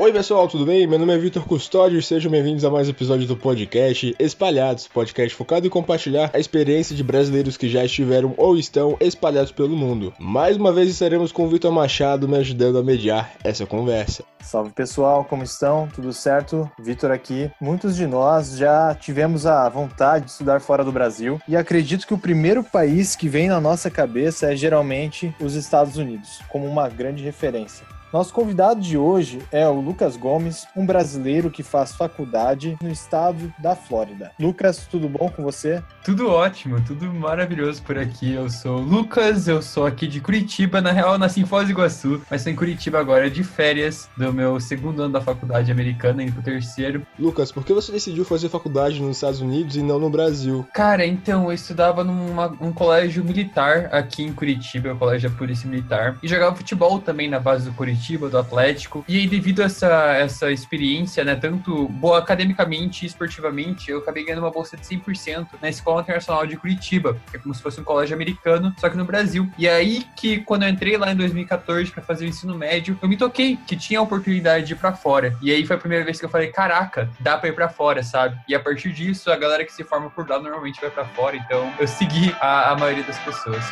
Oi pessoal, tudo bem? Meu nome é Vitor Custódio e sejam bem-vindos a mais um episódio do podcast Espalhados, podcast focado em compartilhar a experiência de brasileiros que já estiveram ou estão espalhados pelo mundo. Mais uma vez estaremos com o Vitor Machado me ajudando a mediar essa conversa. Salve pessoal, como estão? Tudo certo? Vitor aqui. Muitos de nós já tivemos a vontade de estudar fora do Brasil e acredito que o primeiro país que vem na nossa cabeça é geralmente os Estados Unidos, como uma grande referência. Nosso convidado de hoje é o Lucas Gomes, um brasileiro que faz faculdade no estado da Flórida. Lucas, tudo bom com você? Tudo ótimo, tudo maravilhoso por aqui. Eu sou o Lucas, eu sou aqui de Curitiba. Na real, eu nasci em Foz do Iguaçu, mas estou em Curitiba agora de férias do meu segundo ano da faculdade americana, indo pro terceiro. Lucas, por que você decidiu fazer faculdade nos Estados Unidos e não no Brasil? Cara, então, eu estudava num colégio militar aqui em Curitiba, o colégio da Polícia Militar, e jogava futebol também na base do Curitiba Curitiba, do Atlético. E aí, devido a essa, essa experiência, né, tanto boa academicamente e esportivamente, eu acabei ganhando uma bolsa de 100% na Escola Internacional de Curitiba, que é como se fosse um colégio americano, só que no Brasil. E aí que, quando eu entrei lá em 2014 para fazer o ensino médio, eu me toquei que tinha a oportunidade de ir para fora. E aí foi a primeira vez que eu falei, caraca, dá para ir para fora, sabe? E a partir disso, a galera que se forma por lá normalmente vai para fora, então eu segui a, a maioria das pessoas.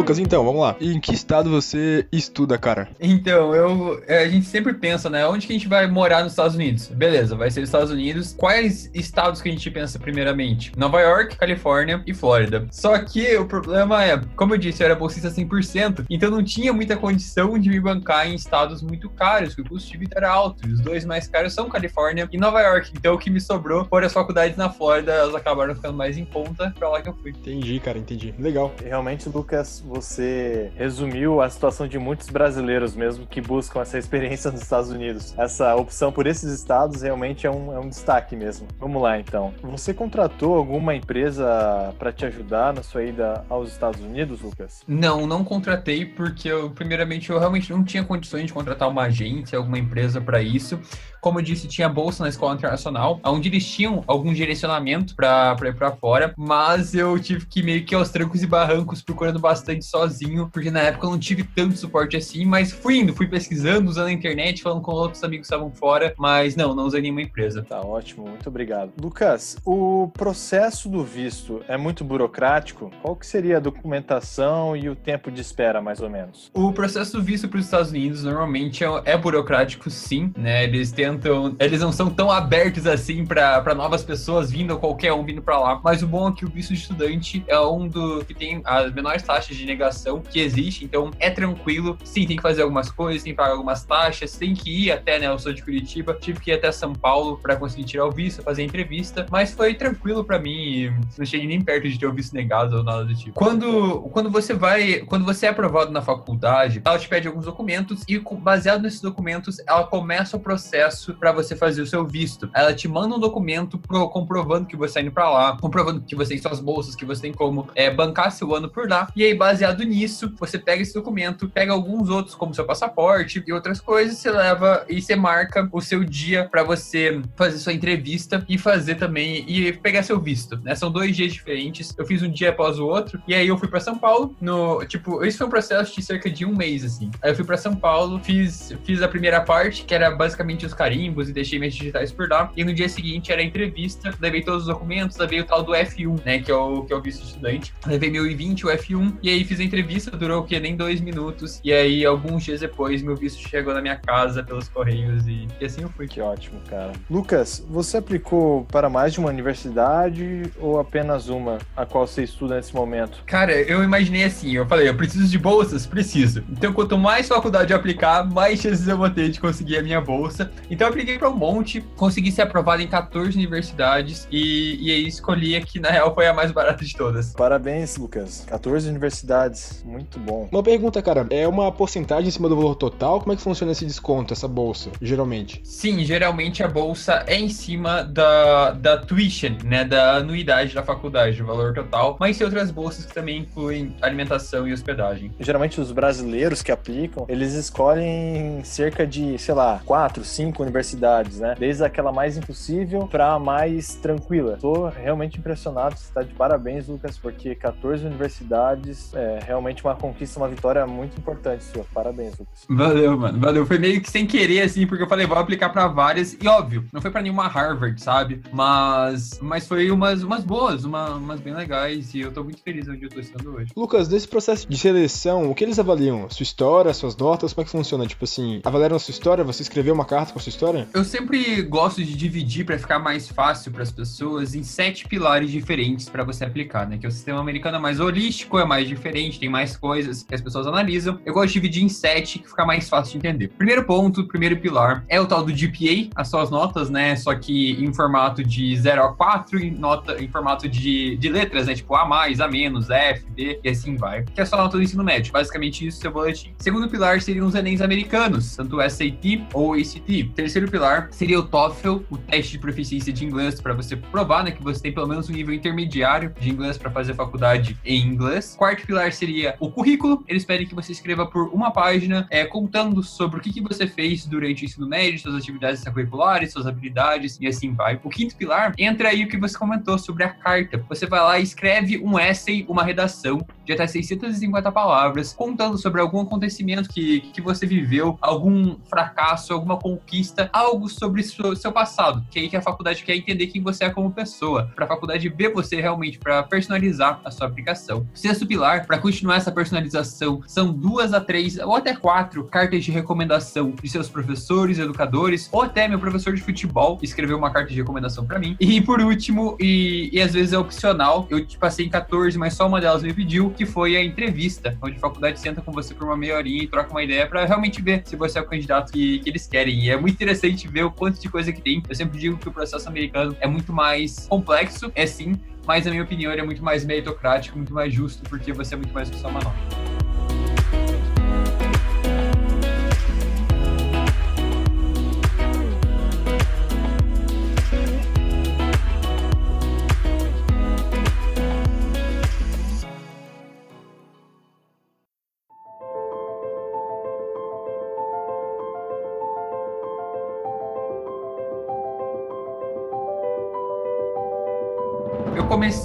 Lucas, então, vamos lá. Em que estado você estuda, cara? Então, eu, é, a gente sempre pensa, né? Onde que a gente vai morar nos Estados Unidos? Beleza, vai ser os Estados Unidos. Quais estados que a gente pensa primeiramente? Nova York, Califórnia e Flórida. Só que o problema é, como eu disse, eu era bolsista 100%, então não tinha muita condição de me bancar em estados muito caros, que o custo de vida era alto. E os dois mais caros são Califórnia e Nova York. Então o que me sobrou foram as faculdades na Flórida, elas acabaram ficando mais em conta, pra lá que eu fui. Entendi, cara, entendi. Legal. Realmente, Lucas, você resumiu a situação de muitos brasileiros mesmo que buscam essa experiência nos Estados Unidos. Essa opção por esses estados realmente é um, é um destaque mesmo. Vamos lá então. Você contratou alguma empresa para te ajudar na sua ida aos Estados Unidos, Lucas? Não, não contratei porque eu, primeiramente, eu realmente não tinha condições de contratar uma agência, alguma empresa para isso. Como eu disse, tinha bolsa na escola internacional, onde eles tinham algum direcionamento para ir para fora, mas eu tive que meio que aos trancos e barrancos procurando bastante sozinho, porque na época eu não tive tanto suporte assim, mas fui indo, fui pesquisando, usando a internet, falando com outros amigos que estavam fora, mas não, não usei nenhuma empresa. Tá ótimo, muito obrigado. Lucas, o processo do visto é muito burocrático? Qual que seria a documentação e o tempo de espera, mais ou menos? O processo do visto para os Estados Unidos normalmente é, é burocrático, sim, né? Eles tentam, eles não são tão abertos assim para novas pessoas vindo, qualquer um vindo para lá, mas o bom é que o visto de estudante é um do que tem as menores taxas de negação que existe, então é tranquilo. Sim, tem que fazer algumas coisas, tem que pagar algumas taxas, tem que ir até, né? Eu sou de Curitiba, tive que ir até São Paulo para conseguir tirar o visto, fazer a entrevista, mas foi tranquilo para mim, não cheguei nem perto de ter o visto negado ou nada do tipo. Quando, quando você vai, quando você é aprovado na faculdade, ela te pede alguns documentos e baseado nesses documentos, ela começa o processo para você fazer o seu visto. Ela te manda um documento pro, comprovando que você está indo para lá, comprovando que você tem suas bolsas, que você tem como é, bancar seu ano por lá, e aí baseado nisso, você pega esse documento, pega alguns outros, como seu passaporte e outras coisas, você leva e você marca o seu dia para você fazer sua entrevista e fazer também e pegar seu visto, né? São dois dias diferentes. Eu fiz um dia após o outro e aí eu fui para São Paulo. No tipo, esse foi um processo de cerca de um mês assim. Aí eu fui para São Paulo, fiz fiz a primeira parte que era basicamente os carimbos e deixei minhas digitais por lá. E no dia seguinte era a entrevista, levei todos os documentos, levei o tal do F1, né? Que é o que é o visto estudante. Levei meu I-20, o F1 e aí fiz a entrevista, durou o quê? Nem dois minutos. E aí, alguns dias depois, meu visto chegou na minha casa pelos correios e, e assim eu fui. Que ótimo, cara. Lucas, você aplicou para mais de uma universidade ou apenas uma a qual você estuda nesse momento? Cara, eu imaginei assim, eu falei, eu preciso de bolsas? Preciso. Então, quanto mais faculdade eu aplicar, mais chances eu vou ter de conseguir a minha bolsa. Então, eu apliquei para um monte, consegui ser aprovado em 14 universidades e, e aí escolhi a que, na real, foi a mais barata de todas. Parabéns, Lucas. 14 universidades. Muito bom. Uma pergunta, cara, é uma porcentagem em cima do valor total? Como é que funciona esse desconto, essa bolsa, geralmente? Sim, geralmente a bolsa é em cima da, da tuition, né, da anuidade da faculdade, o valor total, mas tem outras bolsas que também incluem alimentação e hospedagem. Geralmente os brasileiros que aplicam, eles escolhem cerca de, sei lá, quatro, cinco universidades, né? Desde aquela mais impossível para mais tranquila. Tô realmente impressionado, você tá de parabéns, Lucas, porque 14 universidades é realmente uma conquista, uma vitória muito importante sua. Parabéns, Lucas. Valeu, mano. Valeu. Foi meio que sem querer, assim, porque eu falei, vou aplicar para várias. E óbvio, não foi para nenhuma Harvard, sabe? Mas, mas foi umas, umas boas, uma, umas bem legais. E eu tô muito feliz onde eu tô estando hoje. Lucas, nesse processo de seleção, o que eles avaliam? Sua história, suas notas? Como é que funciona? Tipo assim, avaliaram a sua história? Você escreveu uma carta com a sua história? Eu sempre gosto de dividir para ficar mais fácil para as pessoas em sete pilares diferentes para você aplicar, né? Que o sistema americano é mais holístico, é mais diferente, tem mais coisas que as pessoas analisam. Eu gosto de dividir em sete que fica mais fácil de entender. Primeiro ponto, primeiro pilar é o tal do GPA, as suas notas, né? Só que em formato de 0 a 4, em, nota, em formato de, de letras, né? Tipo A, A menos, F, D e assim vai. Que é a sua nota do ensino médio. Basicamente isso, seu boletim. Segundo pilar seriam os Enems americanos, tanto SAT ou ACT. Terceiro pilar seria o TOEFL, o teste de proficiência de inglês para você provar, né? Que você tem pelo menos um nível intermediário de inglês para fazer faculdade em inglês. Quarto pilar seria o currículo. Eles pedem que você escreva por uma página, é, contando sobre o que, que você fez durante o ensino médio, suas atividades extracurriculares, suas habilidades e assim vai. O quinto pilar entra aí o que você comentou sobre a carta. Você vai lá e escreve um essay, uma redação de até 650 palavras, contando sobre algum acontecimento que, que você viveu, algum fracasso, alguma conquista, algo sobre seu, seu passado. Que aí que a faculdade quer entender quem você é como pessoa, para a faculdade ver você realmente, para personalizar a sua aplicação. Sexto pilar, para continuar essa personalização, são duas a três ou até quatro cartas de recomendação de seus professores, educadores, ou até meu professor de futebol escreveu uma carta de recomendação para mim. E por último, e, e às vezes é opcional, eu passei em 14, mas só uma delas me pediu, que foi a entrevista, onde a faculdade senta com você por uma meia horinha e troca uma ideia para realmente ver se você é o candidato que, que eles querem. E é muito interessante ver o quanto de coisa que tem. Eu sempre digo que o processo americano é muito mais complexo, é sim, mas na minha opinião ele é muito mais meritocrático, muito mais justo, porque você é muito mais que só.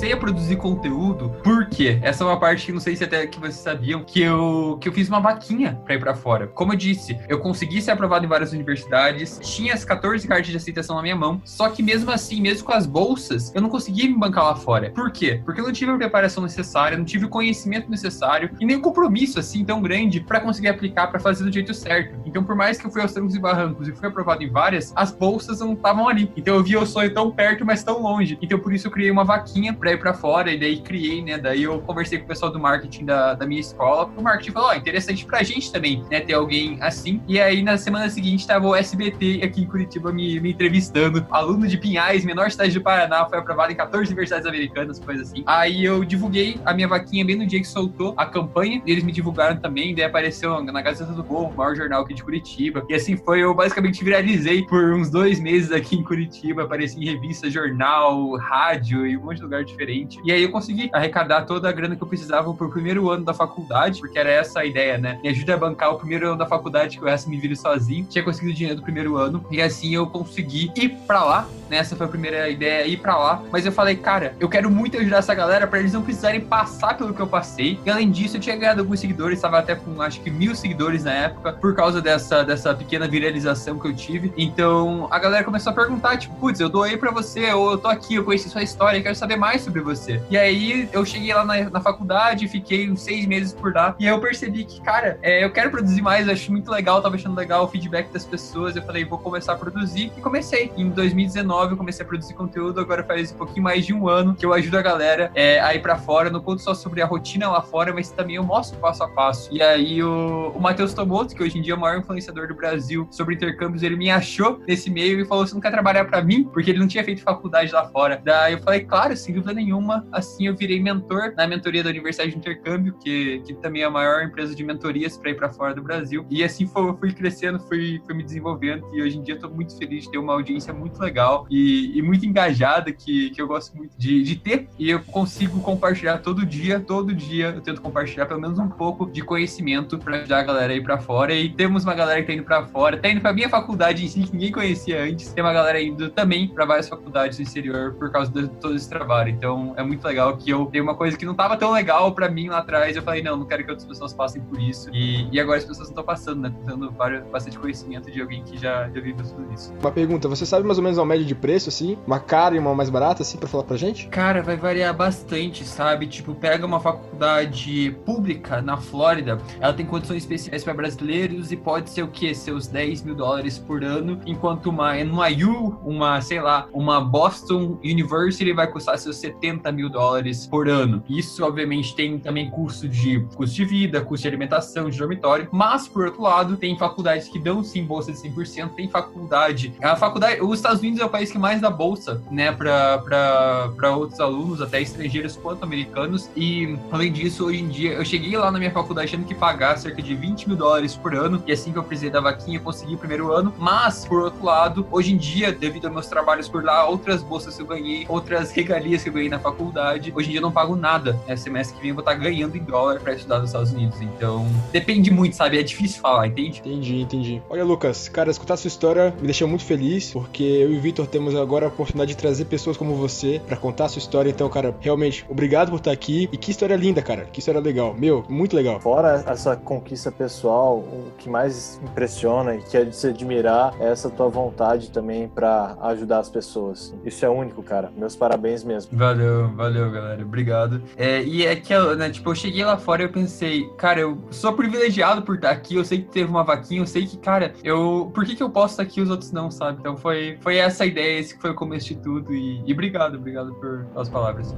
Comecei a produzir conteúdo porque essa é uma parte que não sei se até que vocês sabiam que eu que eu fiz uma vaquinha para ir para fora. Como eu disse, eu consegui ser aprovado em várias universidades, tinha as 14 cartas de aceitação na minha mão, só que mesmo assim, mesmo com as bolsas, eu não conseguia me bancar lá fora. Por quê? Porque eu não tive a preparação necessária, não tive o conhecimento necessário e nem o compromisso assim tão grande para conseguir aplicar para fazer do jeito certo. Então, por mais que eu fui aos trancos e barrancos e fui aprovado em várias, as bolsas não estavam ali. Então eu via o sonho tão perto, mas tão longe. Então por isso eu criei uma vaquinha para ir para fora e daí criei, né? Daí eu conversei com o pessoal do marketing da, da minha escola. O marketing falou: Ó, oh, interessante pra gente também, né? Ter alguém assim. E aí na semana seguinte tava o SBT aqui em Curitiba me, me entrevistando. Aluno de Pinhais, menor cidade do Paraná, foi aprovado em 14 universidades americanas, coisa assim. Aí eu divulguei a minha vaquinha bem no dia que soltou a campanha. E eles me divulgaram também. Daí apareceu na Gazeta do Povo, o maior jornal aqui de Curitiba. E assim foi, eu basicamente viralizei por uns dois meses aqui em Curitiba. Apareci em revista, jornal, rádio e um monte de lugar diferente. E aí eu consegui arrecadar toda a grana que eu precisava pro primeiro ano da faculdade, porque era essa a ideia, né? Me ajuda a bancar o primeiro ano da faculdade, que eu essa me vire sozinho. Tinha conseguido dinheiro do primeiro ano. E assim eu consegui ir pra lá, né? Essa foi a primeira ideia, ir pra lá. Mas eu falei, cara, eu quero muito ajudar essa galera pra eles não precisarem passar pelo que eu passei. E além disso, eu tinha ganhado alguns seguidores, estava até com acho que mil seguidores na época, por causa dessa, dessa pequena viralização que eu tive. Então a galera começou a perguntar, tipo, putz, eu doei pra você, ou eu tô aqui, eu conheci sua história, quero saber mais sobre você. E aí eu cheguei lá na, na faculdade, fiquei uns seis meses por lá, e aí eu percebi que, cara, é, eu quero produzir mais, eu acho muito legal, tava achando legal o feedback das pessoas. Eu falei, vou começar a produzir, e comecei. Em 2019 eu comecei a produzir conteúdo, agora faz um pouquinho mais de um ano que eu ajudo a galera é, a ir pra fora, não conto só sobre a rotina lá fora, mas também eu mostro passo a passo. E aí o, o Matheus Tomoto, que hoje em dia é o maior influenciador do Brasil sobre intercâmbios, ele me achou nesse meio e falou: você não quer trabalhar para mim? Porque ele não tinha feito faculdade lá fora. Daí eu falei, claro, sem dúvida nenhuma. Assim eu virei mentor na mentoria da Universidade de Intercâmbio, que, que também é a maior empresa de mentorias para ir para fora do Brasil. E assim foi, fui crescendo, fui, fui me desenvolvendo e hoje em dia estou muito feliz de ter uma audiência muito legal e, e muito engajada que, que eu gosto muito de, de ter. E eu consigo compartilhar todo dia, todo dia eu tento compartilhar pelo menos um pouco de conhecimento para ajudar a galera ir para fora. E temos uma galera que tá indo para fora, tá indo para minha faculdade em si, que ninguém conhecia antes. Tem uma galera indo também para várias faculdades do exterior por causa de todo esse trabalho. Então é muito legal que eu tenho uma coisa que não tava tão legal para mim lá atrás. Eu falei, não, não quero que outras pessoas passem por isso. E, e agora as pessoas estão passando, né? Tendo bastante conhecimento de alguém que já, já viveu tudo isso. Uma pergunta, você sabe mais ou menos uma média de preço, assim? Uma cara e uma mais barata, assim, pra falar pra gente? Cara, vai variar bastante, sabe? Tipo, pega uma faculdade pública na Flórida, ela tem condições especiais para brasileiros e pode ser o quê? Seus 10 mil dólares por ano, enquanto uma NYU, uma, sei lá, uma Boston University vai custar seus 70 mil dólares por ano. Isso, obviamente, tem também custo de custo de vida, custo de alimentação, de dormitório, mas, por outro lado, tem faculdades que dão sim bolsa de 100%, tem faculdade. A faculdade, os Estados Unidos é o país que mais dá bolsa, né, para outros alunos, até estrangeiros quanto americanos, e além disso, hoje em dia, eu cheguei lá na minha faculdade tendo que pagar cerca de 20 mil dólares por ano, e assim que eu precisei da vaquinha, eu consegui o primeiro ano, mas, por outro lado, hoje em dia, devido aos meus trabalhos por lá, outras bolsas que eu ganhei, outras regalias que eu ganhei na faculdade, hoje em dia eu não pago nada, né, semestre que vem eu vou estar ganhando em dólar para estudar nos Estados Unidos, então, depende muito, sabe, é difícil falar, entende? Entendi, entendi. Olha, Lucas, cara, escutar sua história me deixou muito feliz, porque eu e o Vitor temos agora a oportunidade de trazer pessoas como você para contar sua história, então, cara, realmente, obrigado por estar aqui, e que história linda, cara, que história legal, meu, muito legal. Fora essa conquista pessoal, o que mais impressiona e que é de se admirar é essa tua vontade também para ajudar as pessoas. Isso é único, cara. Meus parabéns mesmo. Valeu, valeu, galera. Obrigado. É, e é que, né, tipo, eu cheguei lá fora e eu pensei, cara, eu sou privilegiado por estar aqui, eu sei que teve uma vaquinha, eu sei que, cara, eu. Por que, que eu posso estar aqui e os outros não, sabe? Então foi, foi essa a ideia, esse que foi o começo de tudo. E, e obrigado, obrigado por as palavras.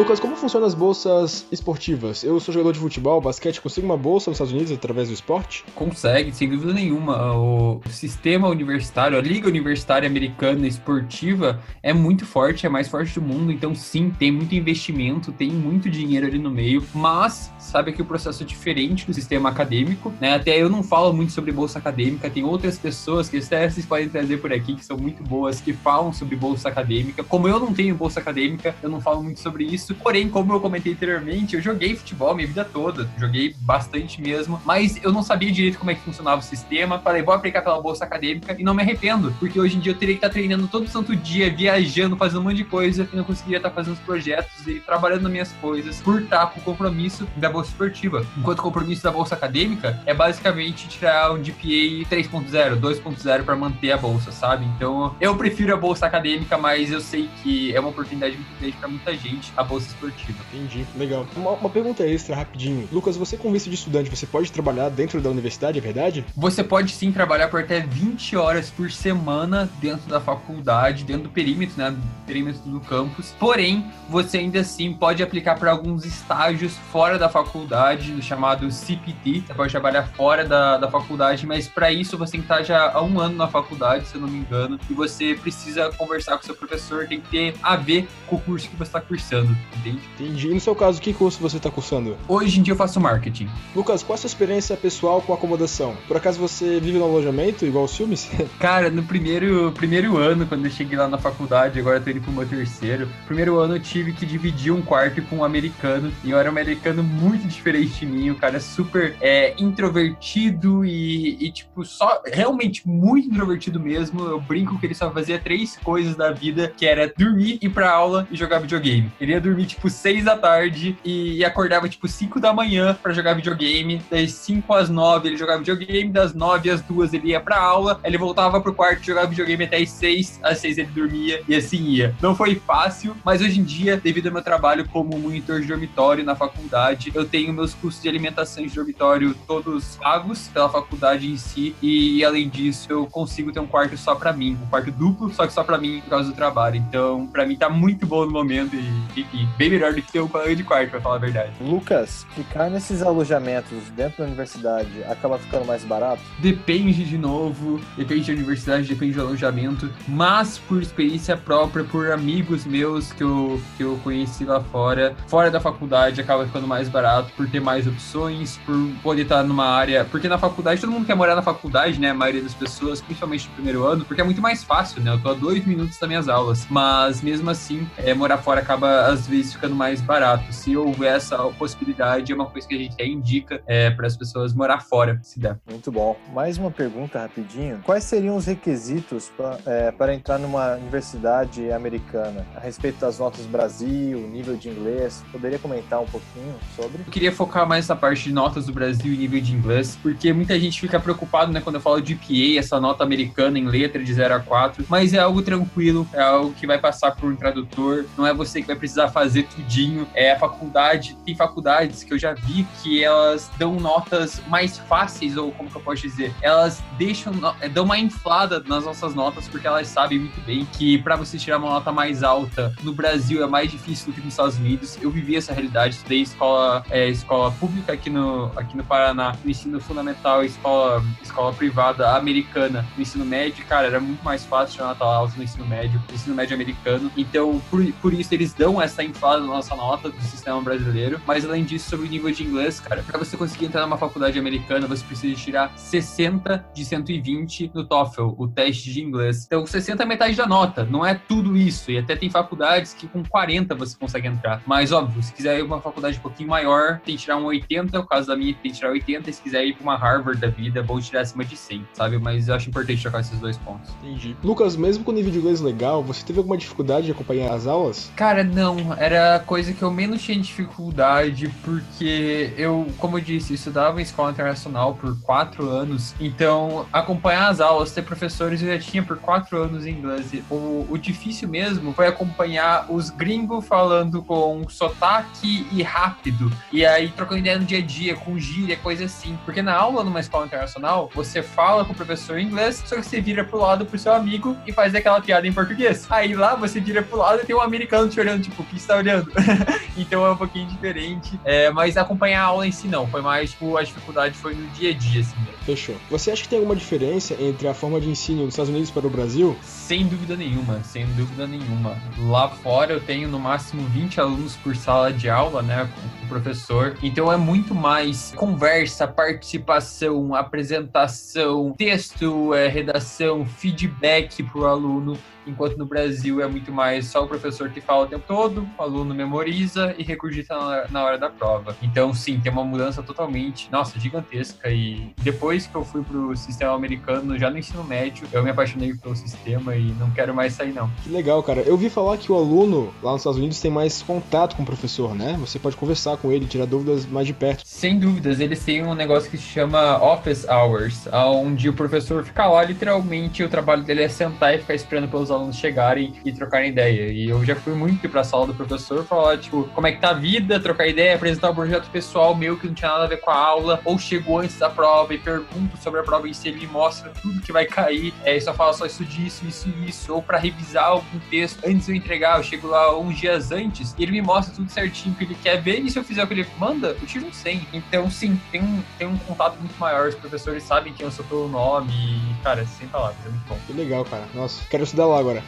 Lucas, como funcionam as bolsas esportivas? Eu sou jogador de futebol, basquete, consigo uma bolsa nos Estados Unidos através do esporte? Consegue, sem dúvida nenhuma. O sistema universitário, a Liga Universitária Americana Esportiva é muito forte, é mais forte do mundo, então sim, tem muito investimento, tem muito dinheiro ali no meio, mas sabe que o processo é diferente do sistema acadêmico, né? Até eu não falo muito sobre bolsa acadêmica, tem outras pessoas que vocês podem trazer por aqui que são muito boas, que falam sobre bolsa acadêmica. Como eu não tenho bolsa acadêmica, eu não falo muito sobre isso isso. Porém, como eu comentei anteriormente, eu joguei futebol minha vida toda, joguei bastante mesmo, mas eu não sabia direito como é que funcionava o sistema. Falei, vou aplicar pela bolsa acadêmica e não me arrependo, porque hoje em dia eu teria que estar treinando todo santo dia, viajando, fazendo um monte de coisa e não conseguiria estar fazendo os projetos e trabalhando nas minhas coisas por estar com o compromisso da bolsa esportiva. Enquanto o compromisso da bolsa acadêmica é basicamente tirar um GPA 3.0, 2.0 para manter a bolsa, sabe? Então eu prefiro a bolsa acadêmica, mas eu sei que é uma oportunidade muito grande para muita gente. A bolsa esportiva. Entendi, legal. Uma, uma, pergunta extra, rapidinho. Lucas, você com visto de estudante, você pode trabalhar dentro da universidade, é verdade? Você pode sim trabalhar por até 20 horas por semana dentro da faculdade, dentro do perímetro, né? Perímetro do campus. Porém, você ainda assim pode aplicar para alguns estágios fora da faculdade, no chamado CPT. Você pode trabalhar fora da, da faculdade, mas para isso você tem que estar já há um ano na faculdade, se eu não me engano, e você precisa conversar com seu professor, tem que ter a ver com o curso que você está cursando entende? Entendi. E no seu caso, que curso você está cursando? Hoje em dia eu faço marketing. Lucas, qual a sua experiência pessoal com acomodação? Por acaso você vive no alojamento, igual os filmes? Cara, no primeiro, primeiro ano, quando eu cheguei lá na faculdade, agora eu tô indo pro meu terceiro, primeiro ano eu tive que dividir um quarto com um americano, e eu era um americano muito diferente de mim, o cara é super é, introvertido e, e, tipo, só realmente muito introvertido mesmo. Eu brinco que ele só fazia três coisas da vida, que era dormir, ir pra aula e jogar videogame. Ele ia dormir dormir tipo 6 da tarde e acordava tipo 5 da manhã para jogar videogame. Das 5 às 9 ele jogava videogame, das 9 às 2 ele ia pra aula, ele voltava pro quarto, jogava videogame até as 6, às 6 ele dormia e assim ia. Não foi fácil, mas hoje em dia, devido ao meu trabalho como monitor de dormitório na faculdade, eu tenho meus custos de alimentação de dormitório todos pagos pela faculdade em si e além disso eu consigo ter um quarto só para mim, um quarto duplo, só que só para mim por causa do trabalho. Então, para mim tá muito bom no momento e, e, bem melhor do que ter um colega de quarto, pra falar a verdade. Lucas, ficar nesses alojamentos dentro da universidade acaba ficando mais barato? Depende de novo, depende da universidade, depende do alojamento, mas por experiência própria, por amigos meus que eu, que eu conheci lá fora, fora da faculdade acaba ficando mais barato por ter mais opções, por poder estar numa área. Porque na faculdade, todo mundo quer morar na faculdade, né? A maioria das pessoas, principalmente no primeiro ano, porque é muito mais fácil, né? Eu tô a dois minutos das minhas aulas. Mas mesmo assim, é, morar fora acaba às vezes ficando mais barato. Se houver essa possibilidade, é uma coisa que a gente até indica é, para as pessoas morar fora, se der. Muito bom. Mais uma pergunta rapidinho. Quais seriam os requisitos pra, é, para entrar numa universidade americana? A respeito das notas Brasil, nível de inglês, poderia comentar um pouquinho sobre? Eu queria focar mais nessa parte de notas do Brasil e nível de inglês, porque muita gente fica preocupado, né, quando eu falo de PA, essa nota americana em letra de 0 a 4, mas é algo tranquilo, é algo que vai passar por um tradutor, não é você que vai precisar fazer tudinho. É a faculdade, tem faculdades que eu já vi que elas dão notas mais fáceis, ou como que eu posso dizer, elas deixam, dão uma inflada nas nossas notas, porque elas sabem muito bem que para você tirar uma nota mais alta no Brasil é mais difícil do que nos Estados Unidos. Eu vivi essa realidade, estudei escola, é, escola pública aqui no, aqui no Paraná, no ensino fundamental, escola, escola privada americana, no ensino médio, cara, era muito mais fácil tirar nota alta no ensino médio, no ensino médio americano. Então, por, por isso, eles dão essa inflada na nossa nota do sistema brasileiro. Mas, além disso, sobre o nível de inglês, cara, para você conseguir entrar numa faculdade americana, você precisa tirar 60 de 120 no TOEFL, o teste de inglês. Então, 60 é metade da nota, não é tudo isso. E até tem faculdades que com 40 você consegue entrar. Mas, óbvio, se quiser ir pra uma faculdade um pouquinho maior, tem que tirar um 80, o caso da minha tem que tirar 80, e se quiser ir pra uma Harvard da vida, é bom tirar acima de 100, sabe? Mas eu acho importante trocar esses dois pontos. Entendi. Lucas, mesmo com nível de inglês legal, você teve alguma dificuldade de acompanhar as aulas? Cara, não. Era a coisa que eu menos tinha dificuldade, porque eu, como eu disse, estudava em escola internacional por quatro anos. Então, acompanhar as aulas, ter professores, eu já tinha por quatro anos em inglês. O, o difícil mesmo foi acompanhar os gringos falando com sotaque e rápido. E aí, trocando ideia no dia a dia, com gíria, coisa assim. Porque na aula numa escola internacional, você fala com o professor em inglês, só que você vira pro lado pro seu amigo e faz aquela piada em português. Aí lá você vira pro lado e tem um americano te olhando, tipo, o que está olhando? então é um pouquinho diferente. É, mas acompanhar a aula em si não. Foi mais, tipo, a dificuldade foi no dia a dia, assim mesmo. Fechou. Você acha que tem alguma diferença entre a forma de ensino dos Estados Unidos para o Brasil? Sem dúvida nenhuma, sem dúvida nenhuma. Lá fora eu tenho no máximo 20 alunos por sala de aula, né, com o professor. Então é muito mais conversa, participação, apresentação, texto, é, redação, feedback pro aluno enquanto no Brasil é muito mais só o professor que fala o tempo todo, o aluno memoriza e recurgita na, hora da prova. Então, sim, tem uma mudança totalmente, nossa, gigantesca. E depois que eu fui pro sistema americano, já no ensino médio, eu me apaixonei pelo sistema e não quero mais sair, não. Que legal, cara. Eu vi falar que o aluno lá nos Estados Unidos tem mais contato com o professor, né? Você pode conversar com ele, tirar dúvidas mais de perto. Sem dúvidas, eles têm um negócio que se chama Office Hours, onde o professor fica lá, literalmente, o trabalho dele é sentar e ficar esperando pelos alunos chegarem e trocarem ideia. E eu já fui muito pra sala do professor falar, tipo, como é que tá a vida, trocar ideia, apresentar um projeto pessoal meu que não tinha nada a ver com a aula, ou chegou antes da prova e pergunto sobre a prova em si, ele me mostra tudo que vai cair, é, e só fala só isso disso, isso e isso, ou para revisar algum texto antes de eu entregar, eu chego lá uns dias antes e ele me mostra tudo certinho que ele quer ver, e se eu fizer o que ele manda, eu tiro um 100. Então, sim, tem um, tem um contato muito maior, os professores sabem quem eu sou pelo nome, e, cara, sem palavras, é muito bom. Que legal, cara. Nossa, quero estudar lá agora.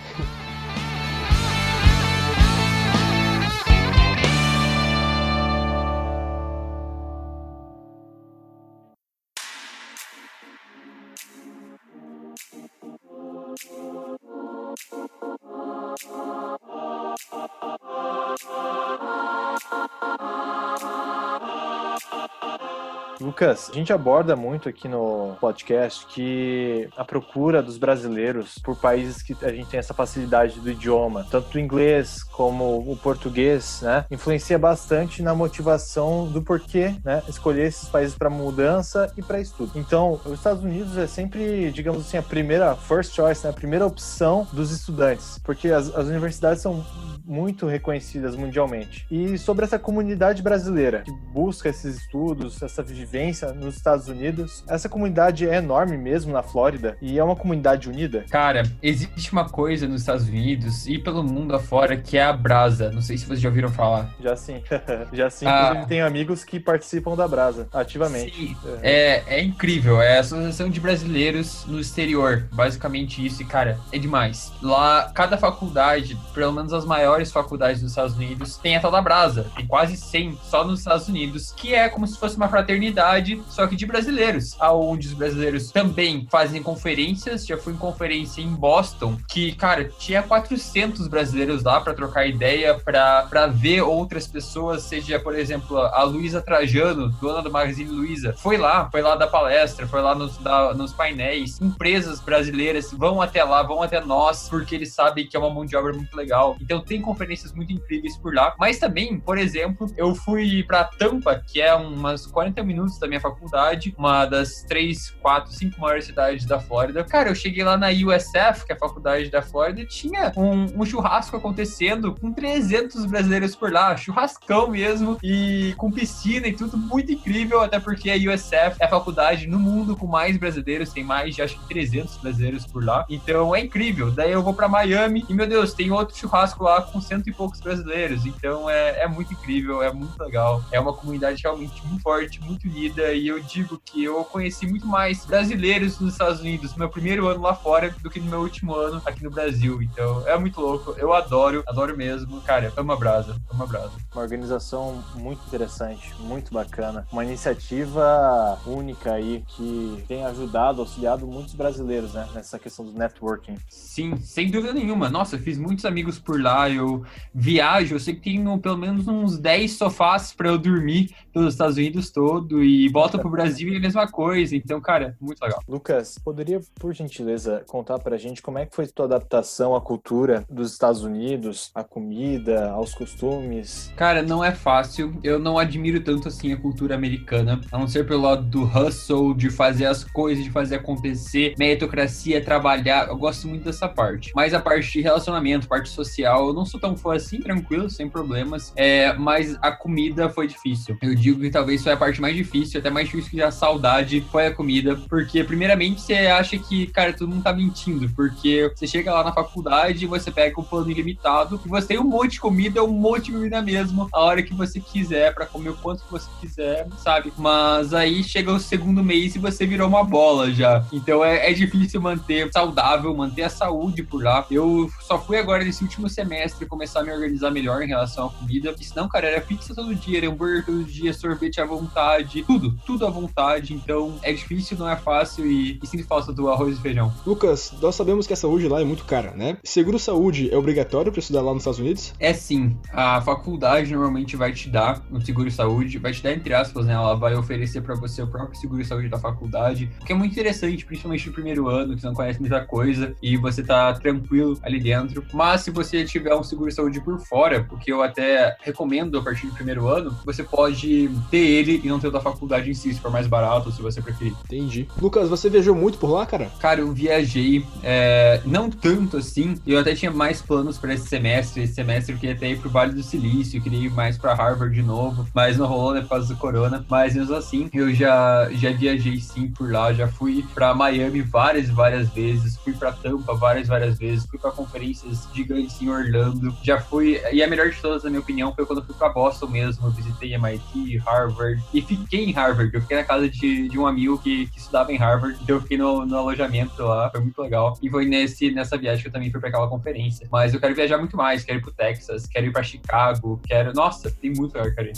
Lucas, a gente aborda muito aqui no podcast que a procura dos brasileiros por países que a gente tem essa facilidade do idioma, tanto o inglês como o português, né, influencia bastante na motivação do porquê, né, escolher esses países para mudança e para estudo. Então, os Estados Unidos é sempre, digamos assim, a primeira first choice, né, a primeira opção dos estudantes, porque as, as universidades são muito reconhecidas mundialmente. E sobre essa comunidade brasileira que busca esses estudos, essa vivência nos Estados Unidos, essa comunidade é enorme mesmo na Flórida e é uma comunidade unida? Cara, existe uma coisa nos Estados Unidos e pelo mundo afora que é a Brasa. Não sei se vocês já ouviram falar. Já sim. já sim. Ah. Inclusive, tenho amigos que participam da Brasa ativamente. Sim. É. é, é incrível. É a Associação de Brasileiros no Exterior. Basicamente isso. E, cara, é demais. Lá, cada faculdade, pelo menos as maiores maiores faculdades dos Estados Unidos tem a tal da Brasa. Tem quase 100 só nos Estados Unidos, que é como se fosse uma fraternidade, só que de brasileiros, aonde os brasileiros também fazem conferências. Já fui em conferência em Boston, que, cara, tinha 400 brasileiros lá para trocar ideia, para ver outras pessoas, seja, por exemplo, a Luísa Trajano, dona do Magazine Luiza, foi lá, foi lá da palestra, foi lá nos, da, nos painéis. Empresas brasileiras vão até lá, vão até nós, porque eles sabem que é uma mão de obra muito legal. Então tem conferências muito incríveis por lá. Mas também, por exemplo, eu fui para Tampa, que é umas 40 minutos da minha faculdade, uma das três, quatro, cinco maiores cidades da Flórida. Cara, eu cheguei lá na USF, que é a faculdade da Flórida, e tinha um, um churrasco acontecendo com 300 brasileiros por lá, churrascão mesmo, e com piscina e tudo muito incrível, até porque a USF é a faculdade no mundo com mais brasileiros, tem mais de acho que 300 brasileiros por lá. Então é incrível. Daí eu vou para Miami e meu Deus, tem outro churrasco lá com cento e poucos brasileiros. Então é, é muito incrível, é muito legal. É uma comunidade realmente muito forte, muito unida. E eu digo que eu conheci muito mais brasileiros nos Estados Unidos no meu primeiro ano lá fora do que no meu último ano aqui no Brasil. Então é muito louco. Eu adoro, adoro mesmo. Cara, amo a Brasa, amo a Brasa. Uma organização muito interessante, muito bacana. Uma iniciativa única aí que tem ajudado, auxiliado muitos brasileiros, né? Nessa questão do networking. Sim, sem dúvida nenhuma. Nossa, eu fiz muitos amigos por lá. Eu eu viajo, eu sei que tenho pelo menos uns 10 sofás para eu dormir pelos Estados Unidos todo e volto pro Brasil e é a mesma coisa. Então, cara, muito legal. Lucas, poderia, por gentileza, contar pra gente como é que foi tua adaptação à cultura dos Estados Unidos, à comida, aos costumes? Cara, não é fácil. Eu não admiro tanto assim a cultura americana, a não ser pelo lado do hustle, de fazer as coisas, de fazer acontecer, meritocracia, trabalhar. Eu gosto muito dessa parte. Mas a parte de relacionamento, parte social, eu não sou tão fã assim, tranquilo, sem problemas. É, mas a comida foi difícil. Eu digo que talvez foi a parte mais difícil, até mais difícil que a saudade foi a comida. Porque, primeiramente, você acha que, cara, todo mundo tá mentindo. Porque você chega lá na faculdade, você pega o plano ilimitado e você tem um monte de comida, um monte de comida mesmo, a hora que você quiser, para comer o quanto que você quiser, sabe? Mas aí chega o segundo mês e você virou uma bola já. Então é, é difícil manter saudável, manter a saúde por lá. Eu só fui agora nesse último semestre começar a me organizar melhor em relação à comida, porque senão, cara, era pizza todo dia, era hambúrguer todo dia, sorvete à vontade, tudo, tudo à vontade. Então é difícil, não é fácil e, e sinto falta do arroz e feijão. Lucas, nós sabemos que a saúde lá é muito cara, né? Seguro saúde é obrigatório para estudar lá nos Estados Unidos? É sim. A faculdade normalmente vai te dar um seguro saúde, vai te dar entre aspas, né? Ela vai oferecer para você o próprio seguro saúde da faculdade, o que é muito interessante, principalmente no primeiro ano, que você não conhece muita coisa e você tá tranquilo ali dentro. Mas se você tiver um seguro de saúde por fora, porque eu até recomendo a partir do primeiro ano, você pode ter ele e não ter o da faculdade em si, se for mais barato, se você preferir. Entendi. Lucas, você viajou muito por lá, cara? Cara, eu viajei, é, não tanto assim, eu até tinha mais planos para esse semestre. Esse semestre eu queria até ir pro Vale do Silício, eu queria ir mais para Harvard de novo, mas não rolou, né, por causa do corona. Mas mesmo assim, eu já, já viajei sim por lá, já fui para Miami várias várias vezes, fui para Tampa várias várias vezes, fui para conferências gigantes em Orlando, já fui, e a melhor de todas, na minha opinião, foi quando eu fui pra Boston mesmo. Eu visitei MIT, Harvard, e fiquei em Harvard. Eu fiquei na casa de, de um amigo que, que estudava em Harvard, então eu fiquei no, no alojamento lá, foi muito legal. E foi nesse, nessa viagem que eu também fui pra aquela conferência. Mas eu quero viajar muito mais, quero ir pro Texas, quero ir pra Chicago, quero. Nossa, tem muito lugar, cara.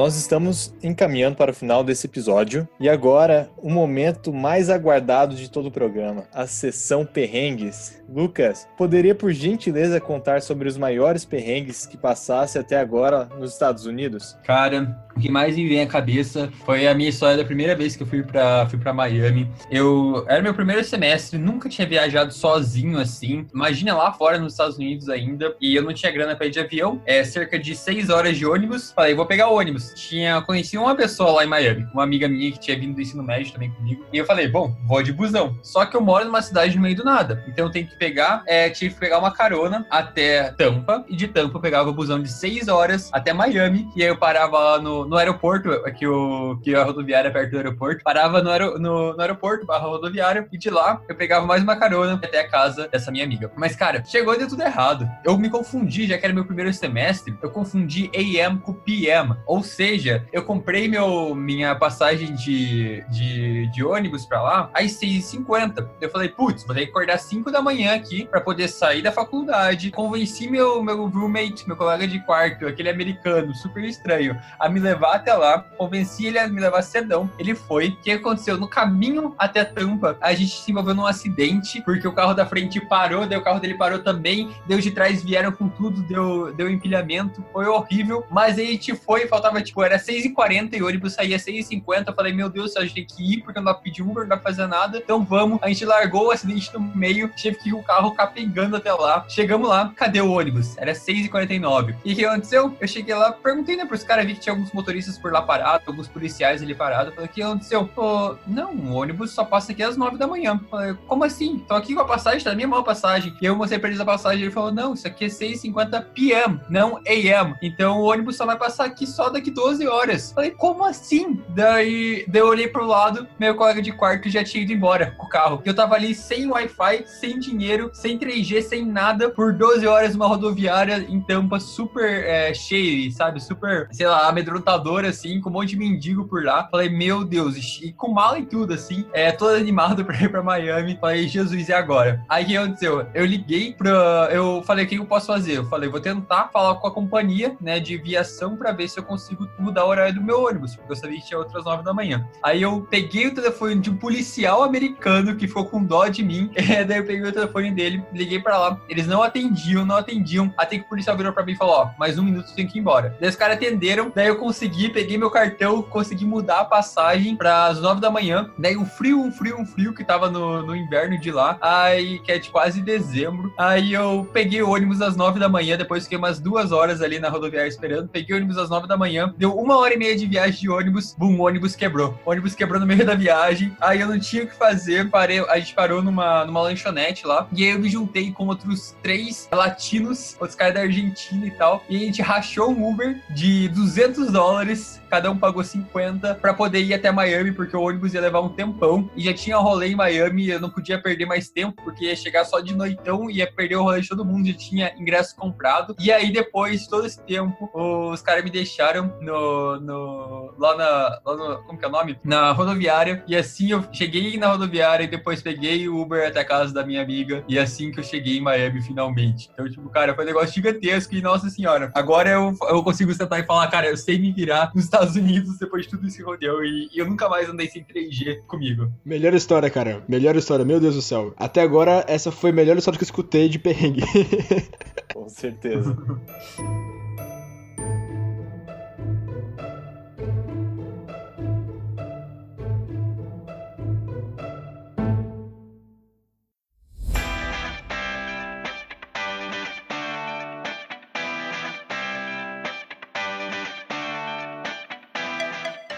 Nós estamos encaminhando para o final desse episódio e agora o momento mais aguardado de todo o programa, a sessão perrengues. Lucas, poderia por gentileza contar sobre os maiores perrengues que passasse até agora nos Estados Unidos? Cara, o que mais me vem à cabeça foi a minha história da primeira vez que eu fui para fui para Miami. Eu era meu primeiro semestre, nunca tinha viajado sozinho assim. Imagina lá fora nos Estados Unidos ainda, e eu não tinha grana para ir de avião. É cerca de seis horas de ônibus. Falei, vou pegar o ônibus. Tinha conheci uma pessoa lá em Miami, uma amiga minha que tinha vindo do ensino médio também comigo. E eu falei, bom, vou de busão. Só que eu moro numa cidade no meio do nada, então eu tenho que pegar, é, tive que pegar uma carona até Tampa e de Tampa eu pegava o busão de seis horas até Miami e aí eu parava lá no, no aeroporto, que, o, que a rodoviária é perto do aeroporto, parava no, aer, no, no aeroporto, barra rodoviária, e de lá eu pegava mais uma carona até a casa dessa minha amiga. Mas, cara, chegou e deu tudo errado. Eu me confundi, já que era meu primeiro semestre, eu confundi AM com PM. Ou seja, eu comprei meu, minha passagem de, de, de ônibus pra lá às 6h50. Eu falei, putz, vou ter que acordar 5 da manhã aqui pra poder sair da faculdade. Convenci meu, meu roommate, meu colega de quarto, aquele americano super estranho, a me levar até lá. Convenci ele a me levar cedão. Ele foi. O que aconteceu? No caminho até Tampa, a gente se envolveu num acidente, porque o carro da frente parou, daí o carro dele parou também, deu de trás vieram com tudo, deu, deu empilhamento, foi horrível. Mas aí a gente foi, faltava, tipo, era 6h40 e o ônibus saía 6h50. Eu falei, meu Deus, a gente tem que ir, porque não dá pra pedir Uber, não dá pra fazer nada. Então vamos. A gente largou o acidente no meio, tive que ir o carro capengando até lá. Chegamos lá, cadê o ônibus? Era 6h49. E o que aconteceu? Eu cheguei lá, perguntei, né, pros caras, vi que tinha alguns motoristas por lá parados, alguns policiais ali parados. Falei, o que aconteceu? Pô, não, o ônibus só passa aqui às 9 da manhã. Falei, como assim? Tô aqui com a passagem, tá na minha mão a passagem. E eu mostrei pra eles a passagem, ele falou, não, isso aqui é 6h50 PM, não AM. Então o ônibus só vai passar aqui só daqui 12 horas. Falei, como assim? Daí, daí eu olhei pro lado, meu colega de quarto já tinha ido embora com o carro. Eu tava ali sem Wi-Fi, sem dinheiro, sem 3G, sem nada, por 12 horas numa rodoviária em Tampa super é, cheia, sabe? Super, sei lá, amedrontadora, assim, com um monte de mendigo por lá. Falei, meu Deus, e com mala e tudo, assim, é, todo animado pra ir pra Miami. Falei, Jesus, e agora? Aí o que aconteceu? Eu liguei pra. Eu falei, o que eu posso fazer? Eu falei, vou tentar falar com a companhia, né, de viação pra ver se eu consigo mudar o horário do meu ônibus, porque eu sabia que tinha outras nove da manhã. Aí eu peguei o telefone de um policial americano que ficou com dó de mim, é, daí eu peguei o telefone dele, liguei pra lá, eles não atendiam, não atendiam, até que o policial virou pra mim e falou, ó, mais um minuto tem que ir embora. Daí os caras atenderam, daí eu consegui, peguei meu cartão, consegui mudar a passagem para as nove da manhã, daí um frio, um frio, um frio que tava no, no inverno de lá, aí que é de quase dezembro, aí eu peguei o ônibus às nove da manhã, depois fiquei umas duas horas ali na rodoviária esperando, peguei o ônibus às nove da manhã, deu uma hora e meia de viagem de ônibus, bum, o ônibus quebrou. O ônibus quebrou no meio da viagem, aí eu não tinha o que fazer, parei, a gente parou numa, numa lanchonete lá, e aí eu me juntei com outros três latinos, outros caras da Argentina e tal, e a gente rachou um Uber de 200 dólares, dólares cada um pagou 50 para poder ir até Miami, porque o ônibus ia levar um tempão, e já tinha rolê em Miami, eu não podia perder mais tempo, porque ia chegar só de noitão, ia perder o rolê de todo mundo, já tinha ingresso comprado, e aí depois, todo esse tempo, os caras me deixaram no, no lá na, lá no, como que é o nome? Na rodoviária, e assim eu cheguei na rodoviária, e depois peguei o Uber até a casa da minha amiga, e assim que eu cheguei em Miami, finalmente. Então, tipo, cara, foi um negócio gigantesco, e nossa senhora, agora eu, eu consigo sentar e falar, cara, eu sei me virar nos Estados Unidos depois de tudo isso que rodeu, e, e eu nunca mais andei sem 3G comigo. Melhor história, cara. Melhor história, meu Deus do céu. Até agora, essa foi a melhor história que eu escutei de perrengue. Com certeza.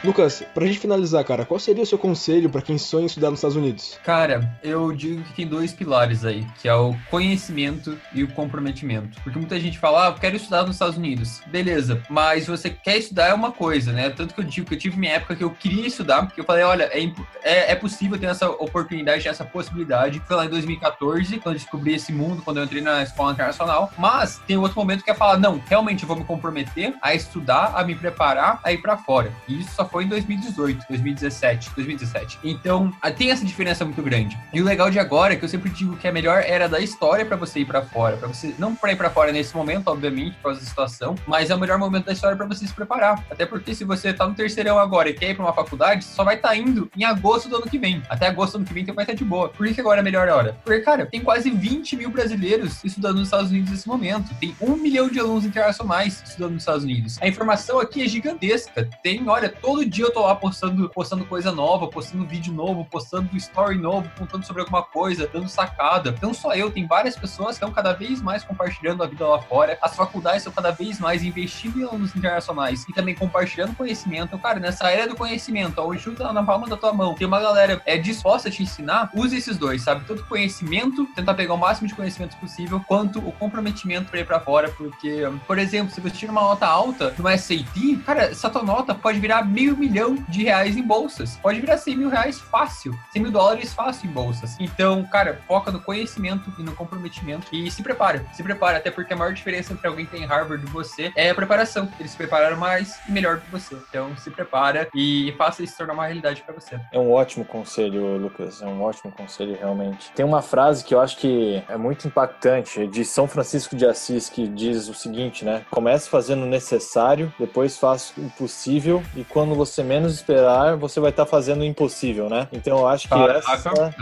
Lucas, pra gente finalizar, cara, qual seria o seu conselho pra quem sonha estudar nos Estados Unidos? Cara, eu digo que tem dois pilares aí, que é o conhecimento e o comprometimento. Porque muita gente fala, ah, eu quero estudar nos Estados Unidos. Beleza, mas você quer estudar é uma coisa, né? Tanto que eu digo que eu tive minha época que eu queria estudar, porque eu falei, olha, é, é, é possível ter essa oportunidade, essa possibilidade. Foi lá em 2014, quando eu descobri esse mundo, quando eu entrei na escola internacional. Mas tem outro momento que é falar, não, realmente eu vou me comprometer a estudar, a me preparar, a ir pra fora. E isso só foi em 2018, 2017, 2017. Então, tem essa diferença muito grande. E o legal de agora é que eu sempre digo que a melhor era da história para você ir para fora, para você não para ir para fora nesse momento, obviamente, por causa da situação, mas é o melhor momento da história para você se preparar. Até porque se você tá no terceirão agora e quer ir para uma faculdade, só vai estar tá indo em agosto do ano que vem. Até agosto do ano que vem, então vai estar de boa. Por que agora é a melhor hora? Porque, cara, tem quase 20 mil brasileiros estudando nos Estados Unidos nesse momento. Tem um milhão de alunos internacionais estudando nos Estados Unidos. A informação aqui é gigantesca. Tem, olha, todo dia eu tô lá postando, postando coisa nova, postando vídeo novo, postando story novo, contando sobre alguma coisa, dando sacada. Não só eu, tem várias pessoas que estão cada vez mais compartilhando a vida lá fora. As faculdades estão cada vez mais investindo em alunos internacionais e também compartilhando conhecimento. Cara, nessa era do conhecimento, onde tudo tá na palma da tua mão, tem uma galera é disposta a te ensinar, use esses dois, sabe? Tanto conhecimento, tentar pegar o máximo de conhecimento possível, quanto o comprometimento para ir para fora, porque, por exemplo, se você tira uma nota alta numa SAT, cara, essa tua nota pode virar meio milhão de reais em bolsas. Pode virar 100 mil reais fácil, 100 mil dólares fácil em bolsas. Então, cara, foca no conhecimento e no comprometimento e se prepara, se prepara, até porque a maior diferença entre alguém que tem Harvard e você é a preparação. Eles se prepararam mais e melhor que você. Então, se prepara e faça isso se tornar uma realidade para você. É um ótimo conselho, Lucas. É um ótimo conselho, realmente. Tem uma frase que eu acho que é muito impactante de São Francisco de Assis que diz o seguinte, né? Comece fazendo o necessário, depois faça o possível e quando você menos esperar, você vai estar fazendo o impossível, né? Então eu acho que essa,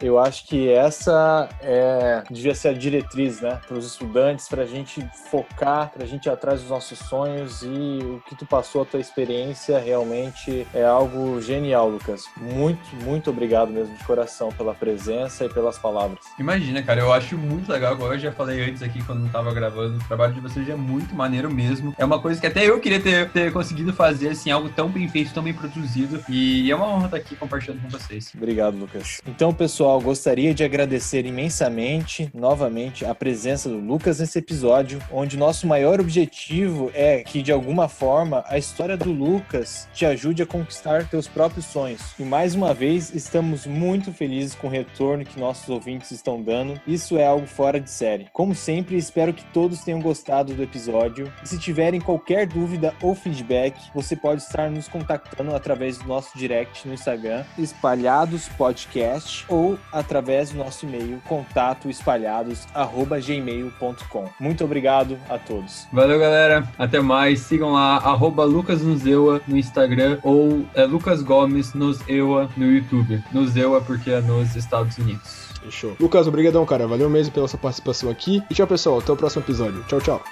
eu acho que essa é, devia ser a diretriz, né, para os estudantes, para a gente focar, para a gente ir atrás dos nossos sonhos e o que tu passou, a tua experiência realmente é algo genial, Lucas. Muito, muito obrigado mesmo de coração pela presença e pelas palavras. Imagina, cara, eu acho muito legal, igual eu já falei antes aqui quando não tava gravando, o trabalho de vocês é muito maneiro mesmo. É uma coisa que até eu queria ter, ter conseguido fazer, assim, algo tão bem feito, tão bem produzido. E é uma honra estar aqui compartilhando com vocês. Obrigado, Lucas. Então, pessoal, gostaria de agradecer imensamente, novamente, a presença do Lucas nesse episódio, onde nosso maior objetivo é que, de alguma forma, a história do Lucas te ajude a conquistar teus próprios sonhos. E mais uma vez, estamos muito felizes com o retorno que nossos ouvintes estão dando. Isso é algo fora de série. Como sempre, espero que todos tenham gostado do episódio. E se tiverem qualquer dúvida ou feedback, você pode estar nos contactando através do nosso direct no Instagram, Espalhados Podcast, ou através do nosso e-mail contato espalhados@gmail.com. Muito obrigado a todos. Valeu, galera. Até mais. Sigam lá arroba Lucas Nuzeua no Instagram ou é, Lucas Gomes Nuzeua no YouTube. Nuzeua porque é nos Estados Unidos. Fechou. Lucas, obrigadão, cara. Valeu mesmo pela sua participação aqui. E tchau, pessoal. Até o próximo episódio. Tchau, tchau.